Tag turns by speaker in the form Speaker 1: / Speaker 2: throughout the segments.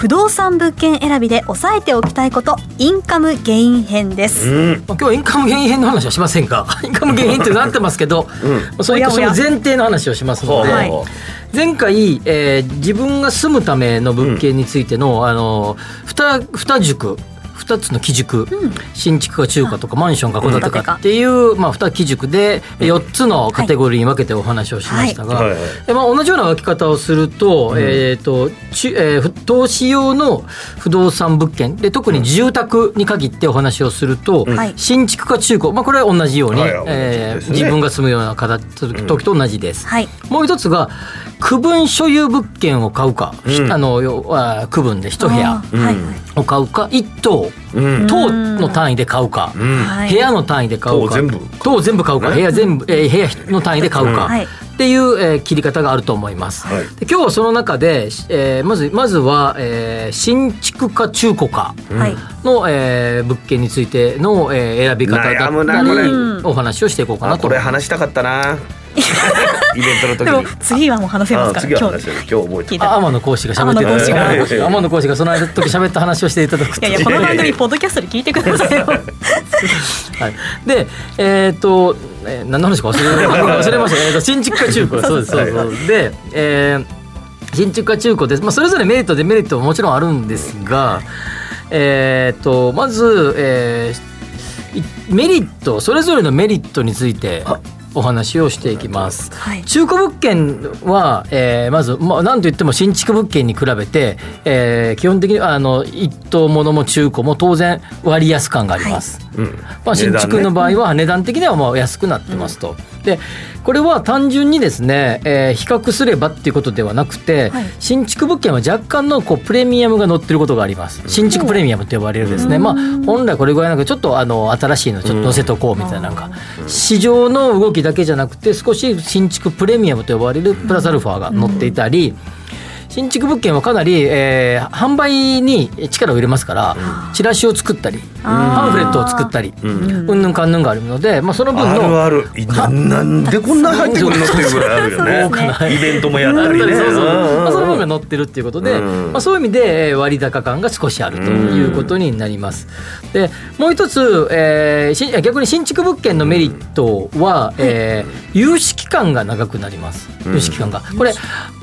Speaker 1: 不動産物件選びで押さえておきたいことインカムゲイン編です、
Speaker 2: うん、今日はインカムゲイン編の話はしませんかインカムゲインってなってますけど、うん、そ
Speaker 1: ういった
Speaker 2: その前提の話をしますので。
Speaker 1: はい。
Speaker 2: 前回、えー、自分が住むための物件についての、うん、あの二二塾2つの基軸、うん、新築か中華とかマンションか戸建てかっていう、まあ、2基軸で4つのカテゴリーに分けてお話をしましたが、えまあ、同じような分け方をすると,、えーとえー、投資用の不動産物件。で特に住宅に限ってお話をすると、新築か中古、まあ、これは同じように、
Speaker 3: はい
Speaker 2: えー、自分が住むような形時と同じです。もう一つが区分所有物件を買うか、
Speaker 3: うん、
Speaker 2: あの区分で一部屋を買うか、一棟
Speaker 3: うん。
Speaker 2: 棟の単位で買うか、部屋の単位で買うか。
Speaker 3: 棟全部？
Speaker 2: 棟全部買うか。
Speaker 3: ね。
Speaker 2: 部屋全部、えー部屋の単位で買うか、
Speaker 1: はい。
Speaker 2: っていう、えー切り方があると思います。
Speaker 3: はい。
Speaker 2: で今日はその中で、えーまずまずは、えー新築か中古か
Speaker 1: はい。
Speaker 2: の、えー物件についての、えー選び方だったりお話をしていこうかなと
Speaker 3: あこれ話したかったな イベントの時
Speaker 1: でも
Speaker 3: に
Speaker 1: 次はもう話せますから
Speaker 3: あ次は
Speaker 1: 今日
Speaker 3: 話せる。今日覚えて
Speaker 2: 天野講師が喋って
Speaker 1: 天野講師が。
Speaker 2: た 天野講師がその間時喋った話をしていただくと。
Speaker 1: いやいやこの番組ポッドキャストで聞いてくださいよ。
Speaker 2: はい、でえっ、と、えー何の話か忘れ忘れました、えーと新築か中古そうですそう。ですそうでえー新築か中古です、まあ、それぞれメリットデメリットももちろんあるんですがえっ、とまず、えーいメリットそれぞれのメリットについてお話をしていきます。
Speaker 1: はい
Speaker 2: 中古物件は、えーまず、まあ、なんといっても新築物件に比べて、えー基本的にあの一棟ものも中古も当然割安感があります。
Speaker 3: うん
Speaker 2: まあ、新築の場合は値段的にはまあ安くなってますと。でこれは単純にですね、えー比較すればっていうことではなくて、
Speaker 1: はい。
Speaker 2: 新築物件は若干のこうプレミアムが乗ってることがあります。新築プレミアムと呼ばれるですね、まあ、本来これぐらいなんかちょっとあの新しいのちょっと乗せとこうみたいななん。か市場の動きだけじゃなくて少し新築プレミアムと呼ばれるプラスアルファが乗っていたり、新築物件はかなり、えー販売に力を入れますから、チラシを作ったりパンフレットを作ったりうんぬんかんぬんがあるので、まあ、その分
Speaker 3: ある
Speaker 2: の
Speaker 3: あるいななんでこんな入ってくるのっていうぐらいあるよねイベントもやったりね
Speaker 2: そうそうまあ、その分
Speaker 3: うん
Speaker 2: が乗ってるっていうことで、
Speaker 3: うん
Speaker 2: まあ、そういう意味でえー割高感が少しあるということになります。でもう一つ、えーし逆に新築物件のメリットは、えー融資期間が長くなります融資期間が。これ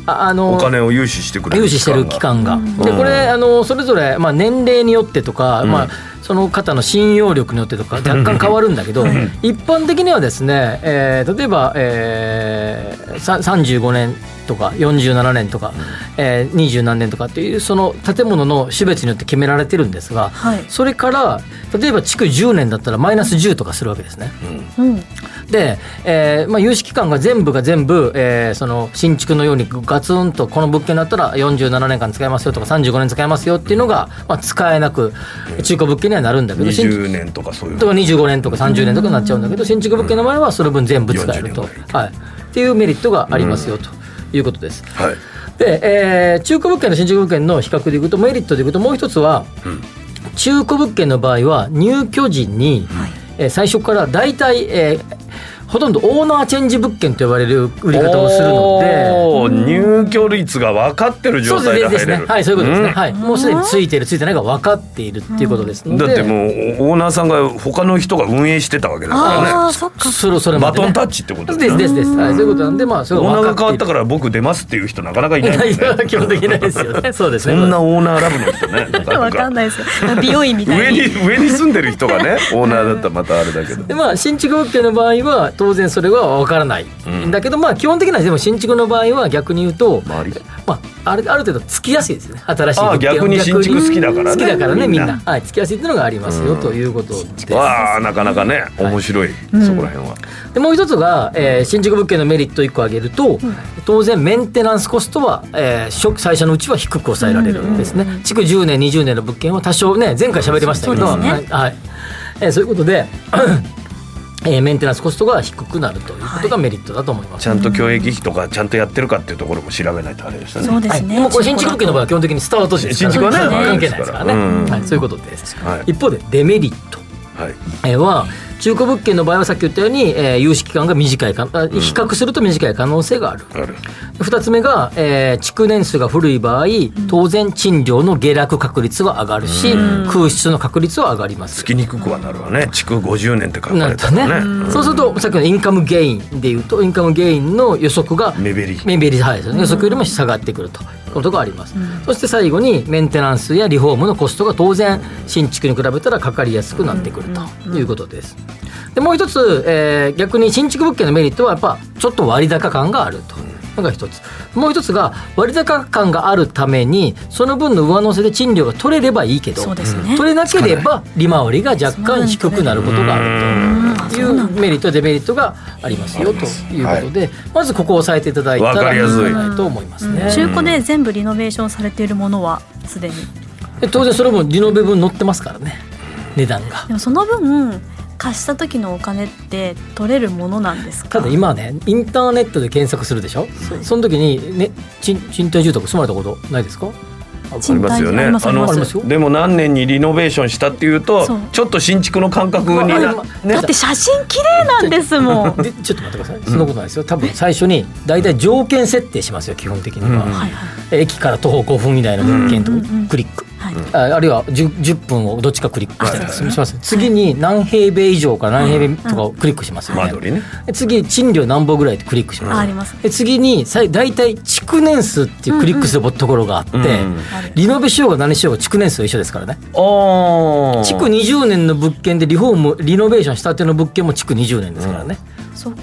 Speaker 2: ああの
Speaker 3: お金を融資してくれる
Speaker 2: 融資してる期間が。でこれあのそれぞれ、まあ、年齢によってとか、まあ、その方の信用力によってとか若干変わるんだけど、一般的にはですね、えー例えば、えー、さ35年とか47年とか、えー、20何年とかっていうその建物の種別によって決められてるんですが、
Speaker 1: はい。
Speaker 2: それから例えば築10年だったらマイナス10とかするわけですね。
Speaker 1: うん。
Speaker 2: で、えーまあ、融資期間が全部が全部、えーその新築のようにガツンとこの物件だったら47年間使えますよとか35年使えますよっていうのが、まあ、使えなく中古物件にはなるんだけど新築
Speaker 3: 20年とかそういう。
Speaker 2: とか25年とか30年とかになっちゃうんだけど新築物件の場合はその分全部使えると、
Speaker 3: 40年
Speaker 2: はい、っていうメリットがありますよということです。
Speaker 3: はい。
Speaker 2: で、えー中古物件と新築物件の比較でいくとメリットでいくともう一つは、中古物件の場合は入居時に、えー最初から大体、えーほとんどオーナーチェンジ物件と呼ばれる売り方をするので。
Speaker 3: おー入居率が分かってる状
Speaker 2: そう
Speaker 3: 態で
Speaker 2: ですね。
Speaker 3: 入れる
Speaker 2: はい、そういうことですね。
Speaker 3: ん
Speaker 2: はい、もうすでについてるついてないが分かっているっていうことですので。
Speaker 3: だってもうオーナーさんが他の人が運営してたわけだからね
Speaker 1: ああそっか
Speaker 2: それそれまでね
Speaker 3: バトンタッチってこと
Speaker 2: ですですです。はい、そういうことなんで、まあ、それ
Speaker 3: オーナーが変わ
Speaker 2: っ
Speaker 3: ったから僕出ますっていう人なかなかい。ないね
Speaker 2: 基本的にないですよね。そうですね。
Speaker 3: そんなオーナーラブの人ねなか
Speaker 1: わ
Speaker 3: なか
Speaker 1: かんないですよ美容院みたいに
Speaker 3: 上に上に住んでる人がねオーナーだったらまたあれだけど
Speaker 2: でまあ新築物件の場合は当然それは分からない、
Speaker 3: うん。
Speaker 2: だけどまあ基本的にはでも新築の場合は逆に言うと、まあ、あるある程度つきやすいですよね。新しい物件。は
Speaker 3: 逆に新築好きだからね。
Speaker 2: 好きだからねみんな。はい、つきやすいっていうのがありますよ、ということです。
Speaker 3: わあなかなかね面白い、
Speaker 1: うん。
Speaker 3: そこら辺は。
Speaker 2: でもう一つが、えー新築物件のメリット1個挙げると、当然メンテナンスコストは、えー初最初のうちは低く抑えられるんですね、築10年20年の物件は多少ね前回喋りましたけど。
Speaker 1: ね
Speaker 2: はいはい。えーそういうことで、えーメンテナンスコストが低くなるということがメリットだと思います。
Speaker 3: ちゃんと教育費とかちゃんとやってるかっていうところも調べないとあれですよね。
Speaker 1: そうですね、
Speaker 2: はい、でもこれ新築物件の場合は基本的にスタート時ですから
Speaker 3: 新築はね。
Speaker 2: はい関係ないですからね、
Speaker 3: うん。
Speaker 2: はい、そういうことです、
Speaker 3: はい。
Speaker 2: 一方でデメリット
Speaker 3: はい。
Speaker 2: えーは中古物件の場合はさっき言ったように、えー融資期間が短いかあ比較すると短い可能性がある、
Speaker 3: ある。
Speaker 2: 二つ目が、えー築年数が古い場合当然賃料の下落確率は上がるし、空室の確率は上がります。
Speaker 3: つきにくくはなるわね。築50年って書か
Speaker 2: なると
Speaker 3: れたら
Speaker 2: ね。
Speaker 3: ね
Speaker 2: そうするとさっきのインカムゲインでいうとインカムゲインの予測が
Speaker 3: 目減り。
Speaker 2: 目減りはい。ですよね予測よりも下がってくるとことがあります、そして最後にメンテナンスやリフォームのコストが当然新築に比べたらかかりやすくなってくるということです。でもう一つ、えー逆に新築物件のメリットはやっぱちょっと割高感があるとのが一つ。もう一つが割高感があるためにその分の上乗せで賃料が取れればいいけど
Speaker 1: ね。
Speaker 2: 取れなければ利回りが若干低くなることがあると。いうメリットデメリットがありますよということで、まずここを押さえていただいた
Speaker 3: らい
Speaker 2: いなと思いますね。
Speaker 1: 中古で全部リノベーションされているものはすでに。
Speaker 2: で当然それもリノベ分載ってますからね。値段が。
Speaker 1: でもその分貸した時のお金って取れるものなんですか？
Speaker 2: ただ今はねインターネットで検索するでしょ、そその時に、ね、賃賃貸住宅住まれたことないですか？
Speaker 3: ありますよね。
Speaker 1: ありますあります。
Speaker 2: ありますよ。
Speaker 3: でも何年にリノベーションしたっていうとちょっと新築の感覚にね。
Speaker 1: だって写真綺麗なんですもん。
Speaker 2: で ちょっと待ってください。そんなことないですよ。多分最初に大体条件設定しますよ基本的には、
Speaker 3: うん。
Speaker 1: はいはい。
Speaker 2: 駅から徒歩5分以内の物件と
Speaker 1: うんうんうん
Speaker 2: クリック、
Speaker 1: はい
Speaker 2: ああるいは 10, 10分をどっちかクリックしたりします、次に何平米以上か何平米とかをクリックしますよね、
Speaker 3: 間取りね。
Speaker 2: で次賃料何本ぐらいってクリックします。
Speaker 1: ああります。
Speaker 2: で次にさい大体築年数っていうクリックするところがあって、
Speaker 3: うん。
Speaker 2: リノベしようが何しようが築年数は一緒ですからね。築20年の物件でリフォームリノベーションしたての物件も築20年ですからね、
Speaker 1: そう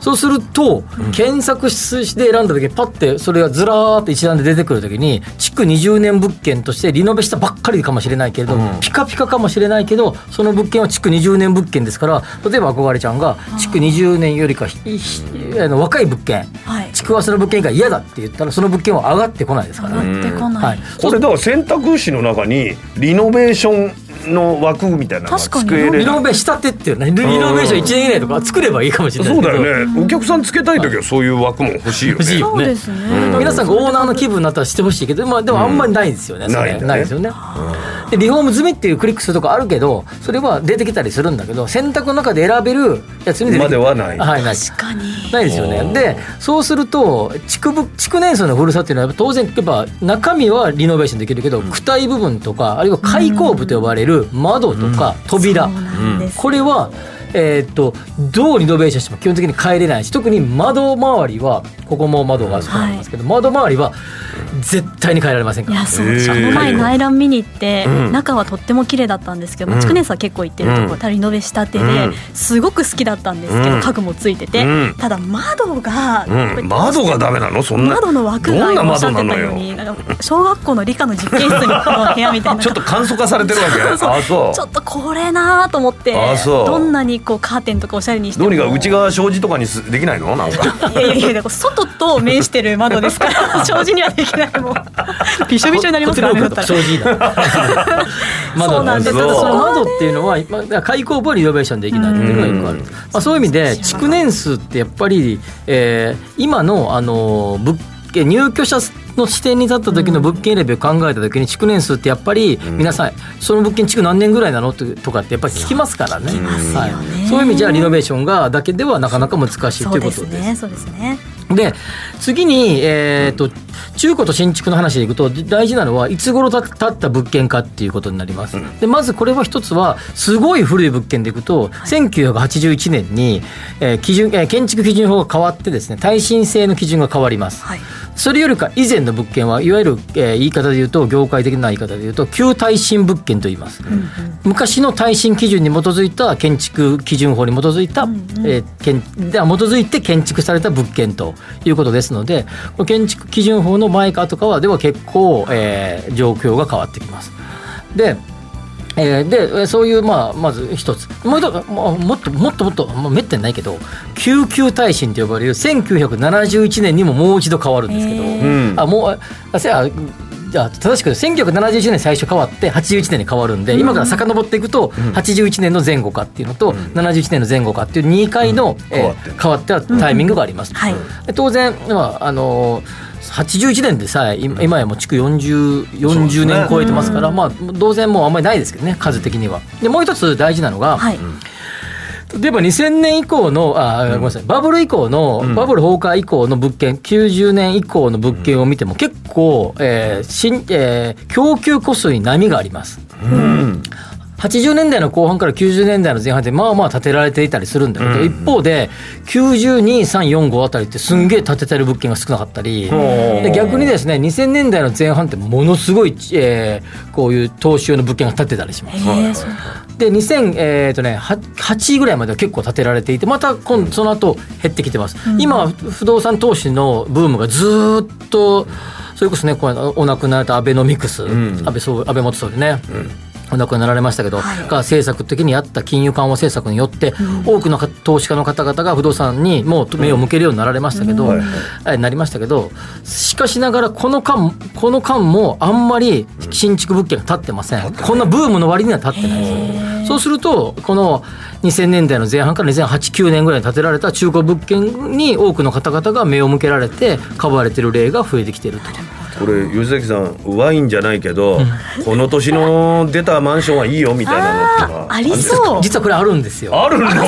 Speaker 2: そうすると、検索して選んだ時にパッてそれがずらーっと一覧で出てくる時に築20年物件としてリノベしたばっかりかもしれないけれど、
Speaker 3: うん。
Speaker 2: ピカピカかもしれないけどその物件は築20年物件ですから例えば憧れちゃんが築20年よりかあの若い物件
Speaker 1: はい。
Speaker 2: 築わせの物件が嫌だって言ったらその物件は上がってこないですからね。
Speaker 1: 上がってこない、
Speaker 2: はい、
Speaker 3: これだから選択肢の中にリノベーションの枠みたいなのが
Speaker 1: 確かに。
Speaker 3: 作れる。
Speaker 2: リノベしたてっていうねリリノベーション1年以内とか作ればいいかもしれない
Speaker 3: そうだよね。お客さんつけたい時はそういう枠も欲しいよね。
Speaker 2: 欲しいよ
Speaker 1: そうですね、
Speaker 3: うん。
Speaker 2: 皆さんがオーナーの気分になったらしてほしいけど、まあ、でもあんまりないですよね、
Speaker 3: ない
Speaker 2: ないですよね。でリフォーム済みっていうクリックするとこあるけどそれは出てきたりするんだけど選択の中で選べるやつに出て
Speaker 3: まではない。
Speaker 2: はい、ない。
Speaker 1: 確かに。
Speaker 2: ないですよね。でそうすると築部築年数の古さっていうのは当然やっぱ中身はリノベーションできるけど、躯体部分とかあるいは開口部と呼ばれる窓とか扉、これは、えーっとどうリノベーションしても基本的に変えれないし特に窓周りはここも窓があそこにありますけど、窓周りは絶対に変えられませんから。
Speaker 1: いやそこの前内覧見に行って、
Speaker 3: うん。
Speaker 1: 中はとっても綺麗だったんですけど、
Speaker 3: うん。
Speaker 1: 築年数は結構行ってるところ、
Speaker 3: うん。
Speaker 1: リノベしたてで、
Speaker 3: うん。
Speaker 1: すごく好きだったんですけど、
Speaker 3: うん。
Speaker 1: 家具もついてて、
Speaker 3: うん。
Speaker 1: ただ窓が、
Speaker 3: うん。窓がダメなの？そんな。
Speaker 1: 窓の枠がおっしゃってた
Speaker 3: 窓なのよ？
Speaker 1: ように小学校の理科の実験室の部屋みたいな
Speaker 3: ちょっと簡素化されてるわけ？あそう。
Speaker 1: ちょっとこれなーと思ってどんなにこうカーテンとかおしゃれにしても。
Speaker 3: どうにか内側障子とかにすできないの？なんか。
Speaker 1: いやいやいや外と面してる窓ですから 障子にはできないもん。びしょびしょになりますからねだったら。
Speaker 2: 正直な窓
Speaker 1: そうなんです。
Speaker 2: ただその窓っていうのは、まあ開口部はリノベーションできない。っていうのがよくある、
Speaker 3: うん。
Speaker 2: まあ、そういう意味で築年数ってやっぱり、えー今のあの物件入居者の視点に立った時の物件選びを考えた時に築年数ってやっぱり皆さんその物件築何年ぐらいなの？ととかってやっぱり聞きますからね。はい、そういう意味じゃリノベーションがだけではなかなか難しいと
Speaker 1: そ
Speaker 2: いううことです。
Speaker 1: ですね。そうですね
Speaker 2: で次に、えー、と中古と新築の話でいくと大事なのはいつ頃た建った物件かっていうことになります、でまずこれは一つはすごい古い物件でいくと、1981年に、えー基準えー建築基準法が変わってですね耐震性の基準が変わります、
Speaker 1: はい
Speaker 2: それよりか以前の物件はいわゆる、えー言い方で言うと業界的な言い方で言うと旧耐震物件と言います、昔の耐震基準に基づいた建築基準法に基づいた、えー建で基づいて建築された物件ということですので建築基準法の前か後かはでは結構、えー状況が変わってきます。でえーでえーそういう、まあ、まず一つ。もう一つももっともっともっと、まあ、めったにないけど救急耐震と呼ばれる1971年にももう一度変わるんですけど、
Speaker 1: へー。
Speaker 3: うん
Speaker 2: あもうあせやじゃあ正しく1971年最初変わって81年に変わるんで、今から遡っていくと81年の前後かっていうのと、71年の前後かっていう2回の、えー
Speaker 3: 変わっ
Speaker 2: たタイミングがあります。
Speaker 1: はい。
Speaker 2: で当然、まああの81年でさえ今今やもう築 40, 40年超えてますからまあ当然もうあんまりないですけどね数的には。でもう一つ大事なのが、
Speaker 1: はい
Speaker 2: 例えば2000年以降のあごめんなさい。バブル以降の、バブル崩壊以降の物件90年以降の物件を見ても結構、えー新えー供給コストに波があります。
Speaker 3: うん
Speaker 2: 80年代の後半から90年代の前半ってまあまあ建てられていたりするんだけど、
Speaker 3: うん。
Speaker 2: 一方で92345あたりってすんげえ建ててる物件が少なかったり、
Speaker 3: う。ん
Speaker 2: で逆にですね2000年代の前半ってものすごい、えーこういう投資用の物件が建ってたりします。で2000えーとねは8位ぐらいまでは結構建てられていてまた今その後減ってきてます、今は不動産投資のブームがずーっとそれこそねこのお亡くなられたアベノミクス、
Speaker 3: ん。
Speaker 2: 安倍総安倍元総理ね、お亡くなられましたけど、
Speaker 1: はい。
Speaker 2: が政策的にあった金融緩和政策によって、多くのか投資家の方々が不動産にもう目を向けるようになられましたけど、
Speaker 3: はい
Speaker 2: えなりましたけどしかしながらこの間この間もあんまり新築物件が建ってません、こんなブームの割には建ってないです。そうするとこの2000年代の前半から2008-9年ぐらいに建てられた中古物件に多くの方々が目を向けられて買われてる例が増えてきてると。
Speaker 3: これ吉崎さんワインじゃないけど、この年の出たマンションはいいよみたいなのってのは。
Speaker 1: ありそう。
Speaker 2: 実はこれあるんですよ。
Speaker 3: あるの？
Speaker 1: すご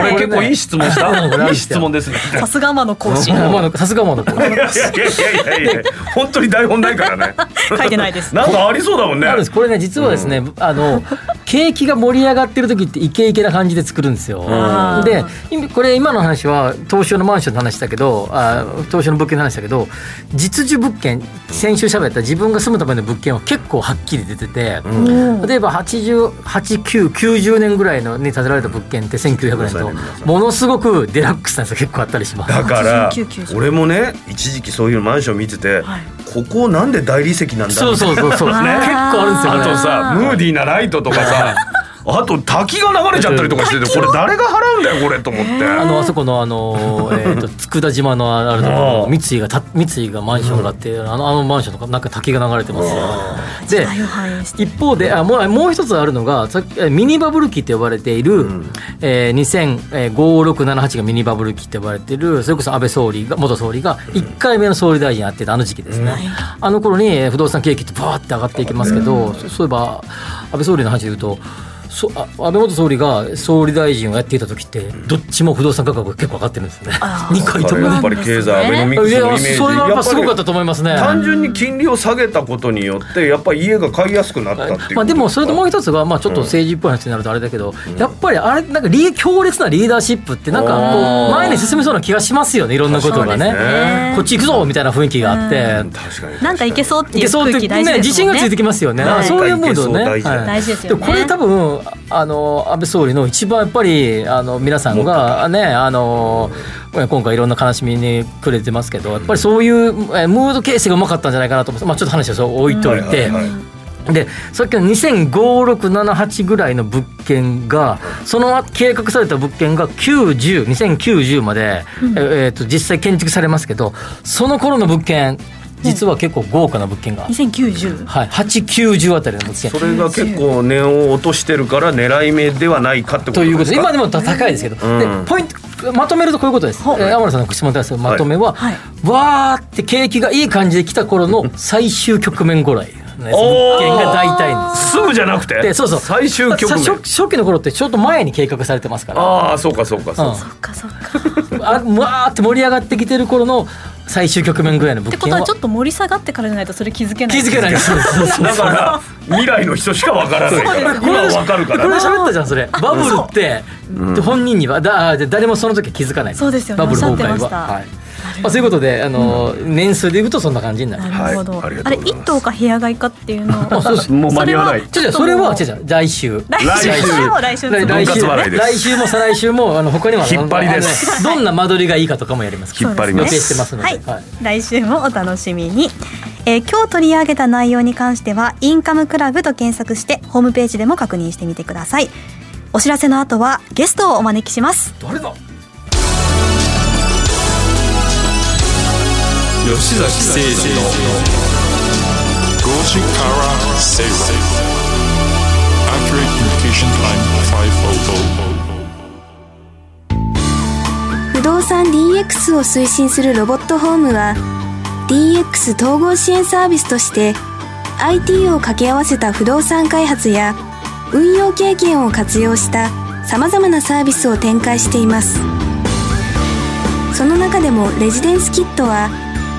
Speaker 1: い。
Speaker 3: 俺結構いい質問した？いい質問ですね。
Speaker 1: さすが天野講師。
Speaker 2: ま あさすがもの。
Speaker 3: いやいやいやいやいや。本当に台本ないからね。
Speaker 1: 書いてないです。
Speaker 3: なんかありそうだもんね。
Speaker 2: あるんですこれね実はですね、あの景気が盛り上がってる時ってイケイケな感じで作るんですよ。
Speaker 1: あー
Speaker 2: で今これ今の話は東証のマンションの話だけどあ東証の物件の話だけど実需物件先週喋った自分が住むための物件は結構はっきり出てて、
Speaker 1: うん。
Speaker 2: 例えば8990年ぐらいのに建てられた物件って1900年とものすごくデラックスなやつが結構あったりします。
Speaker 3: だから
Speaker 1: 89 90
Speaker 3: 俺もね一時期そういうマンション見てて、
Speaker 1: はい。
Speaker 3: ここなんで大理石なんだ
Speaker 2: そうそうそうそう、
Speaker 1: ね
Speaker 2: 結構あるんですよね。
Speaker 3: あとさムーディーなライトとかさあと滝が流れちゃったりとかしててこれ誰が払うんだよこれと思って。
Speaker 2: あのあそこのあの、えー、と佃島のあるところ三井がた三井がマンションがあって、あのあのマンションとかなんか滝が流れてますよ。で一方であもうもう一つあるのがさっきえミニバブル期って呼ばれている、えー、200567がミニバブル期って呼ばれているそれこそ安倍総理が元総理が1回目の総理大臣やってたあの時期ですね、あの頃にえー不動産景気ってバーって上がっていきますけど、そそういえば安倍総理の話で言うとそあ安倍元総理が総理大臣をやっていた時ってどっちも不動産価格が結構上がってるんですね。
Speaker 1: あー。
Speaker 2: 2回とも。ね
Speaker 3: やっぱり経済アベノミクスのイメージ。
Speaker 2: それはやっぱすごかった
Speaker 3: や
Speaker 2: と思いますね。
Speaker 3: 単純に金利を下げたことによってやっぱり家が買いやすくなったっていう
Speaker 2: まあ、でもそれともう一つが、まあ、ちょっと政治っぽい話になるとあれだけど、やっぱりあれなんかリ強烈なリーダーシップってなんかこう前に進めそうな気がしますよねいろんなことがね。
Speaker 1: ね。
Speaker 2: こっち行くぞみたいな雰囲気があって。
Speaker 3: 確かに
Speaker 1: なんかいけそうっていう空気大事
Speaker 2: ね、
Speaker 1: ですもんね。
Speaker 2: 自信がついてきますよね。
Speaker 1: はい
Speaker 2: そういうムードね。
Speaker 3: 大事
Speaker 1: ですよね。
Speaker 2: これ多分あの安倍総理の一番やっぱりあの皆さんがねあの今回いろんな悲しみにくれてますけどやっぱりそういうえムード形成がうまかったんじゃないかなと思って、まあちょっと話はそう置いといて。でさっきの20567ぐらいの物件がその計画された物件が902090まで、ええーと実際建築されますけどその頃の物件実は結構豪華な物件が、
Speaker 1: 2090
Speaker 2: はい、890あたりの物件。
Speaker 3: それが結構値を落としてるから狙い目ではないかってこと
Speaker 2: ということで
Speaker 3: ですか
Speaker 2: 今でも高いですけど、
Speaker 3: うん。
Speaker 2: でポイントまとめるとこういうことです、え
Speaker 1: はい
Speaker 2: ー、天野さんの質問に対するまとめは、
Speaker 1: はい。
Speaker 2: わーって景気がいい感じで来た頃の最終局面ぐらいのやつ。
Speaker 3: おー。
Speaker 2: 物件が大体んです。
Speaker 3: すぐじゃなくて？
Speaker 2: でそうそう。
Speaker 3: 最終局面。
Speaker 2: さ初初期の頃ってちょっと前に計画されてますから。
Speaker 3: ああそうかそうかそうか、
Speaker 1: そっかそっか。
Speaker 2: あわーって盛り上がってきてる頃の最終局面ぐらいの
Speaker 1: って
Speaker 2: 物件は。
Speaker 1: ことはちょっと盛り下がってからじゃないとそれ気づけない。
Speaker 2: 気づけない。そうそうそう。
Speaker 3: だから未来の人しかわからない。から今はわかるから
Speaker 2: これ喋ったじゃんそれ。バブルって本人にはだで誰もその時気づかない。
Speaker 1: そうですよね。
Speaker 2: バブル崩壊は、はい、まあ、そういうことであの、年数でいくとそんな感じになります。
Speaker 1: なるほど、
Speaker 3: はいありが
Speaker 1: あれ
Speaker 3: とうございます。
Speaker 1: 一棟か部屋買いかっていうのを
Speaker 2: あそうです。
Speaker 3: もう間に合わない。
Speaker 1: それは
Speaker 2: 違う違うそれは違う来週。
Speaker 1: 来
Speaker 3: 来週
Speaker 1: 来週の
Speaker 2: 来来週。
Speaker 3: 分割払いです。
Speaker 2: 来週も再来週もあの他にも
Speaker 3: 引っ張りです。
Speaker 2: どんな間取りがいいかとかもやります。
Speaker 3: 引っ張り
Speaker 2: 予定してますので、
Speaker 1: はい、来週もお楽しみに、えー今日取り上げた内容に関してはインカムクラブと検索してホームページでも確認してみてください。お知らせの後はゲストをお招きします。
Speaker 2: 誰だ？
Speaker 4: 吉崎誠二の5時から正論 Accurate Communication Time 500
Speaker 5: 不動産 DX を推進するロボットホームは DX 統合支援サービスとして IT を掛け合わせた不動産開発や運用経験を活用したさまざまなサービスを展開しています。その中でもレジデンスキットは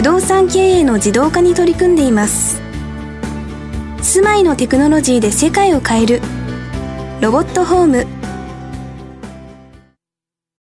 Speaker 5: 不動産経営の自動化に取り組んでいます。住まいのテクノロジーで世界を変える。ロボットホーム。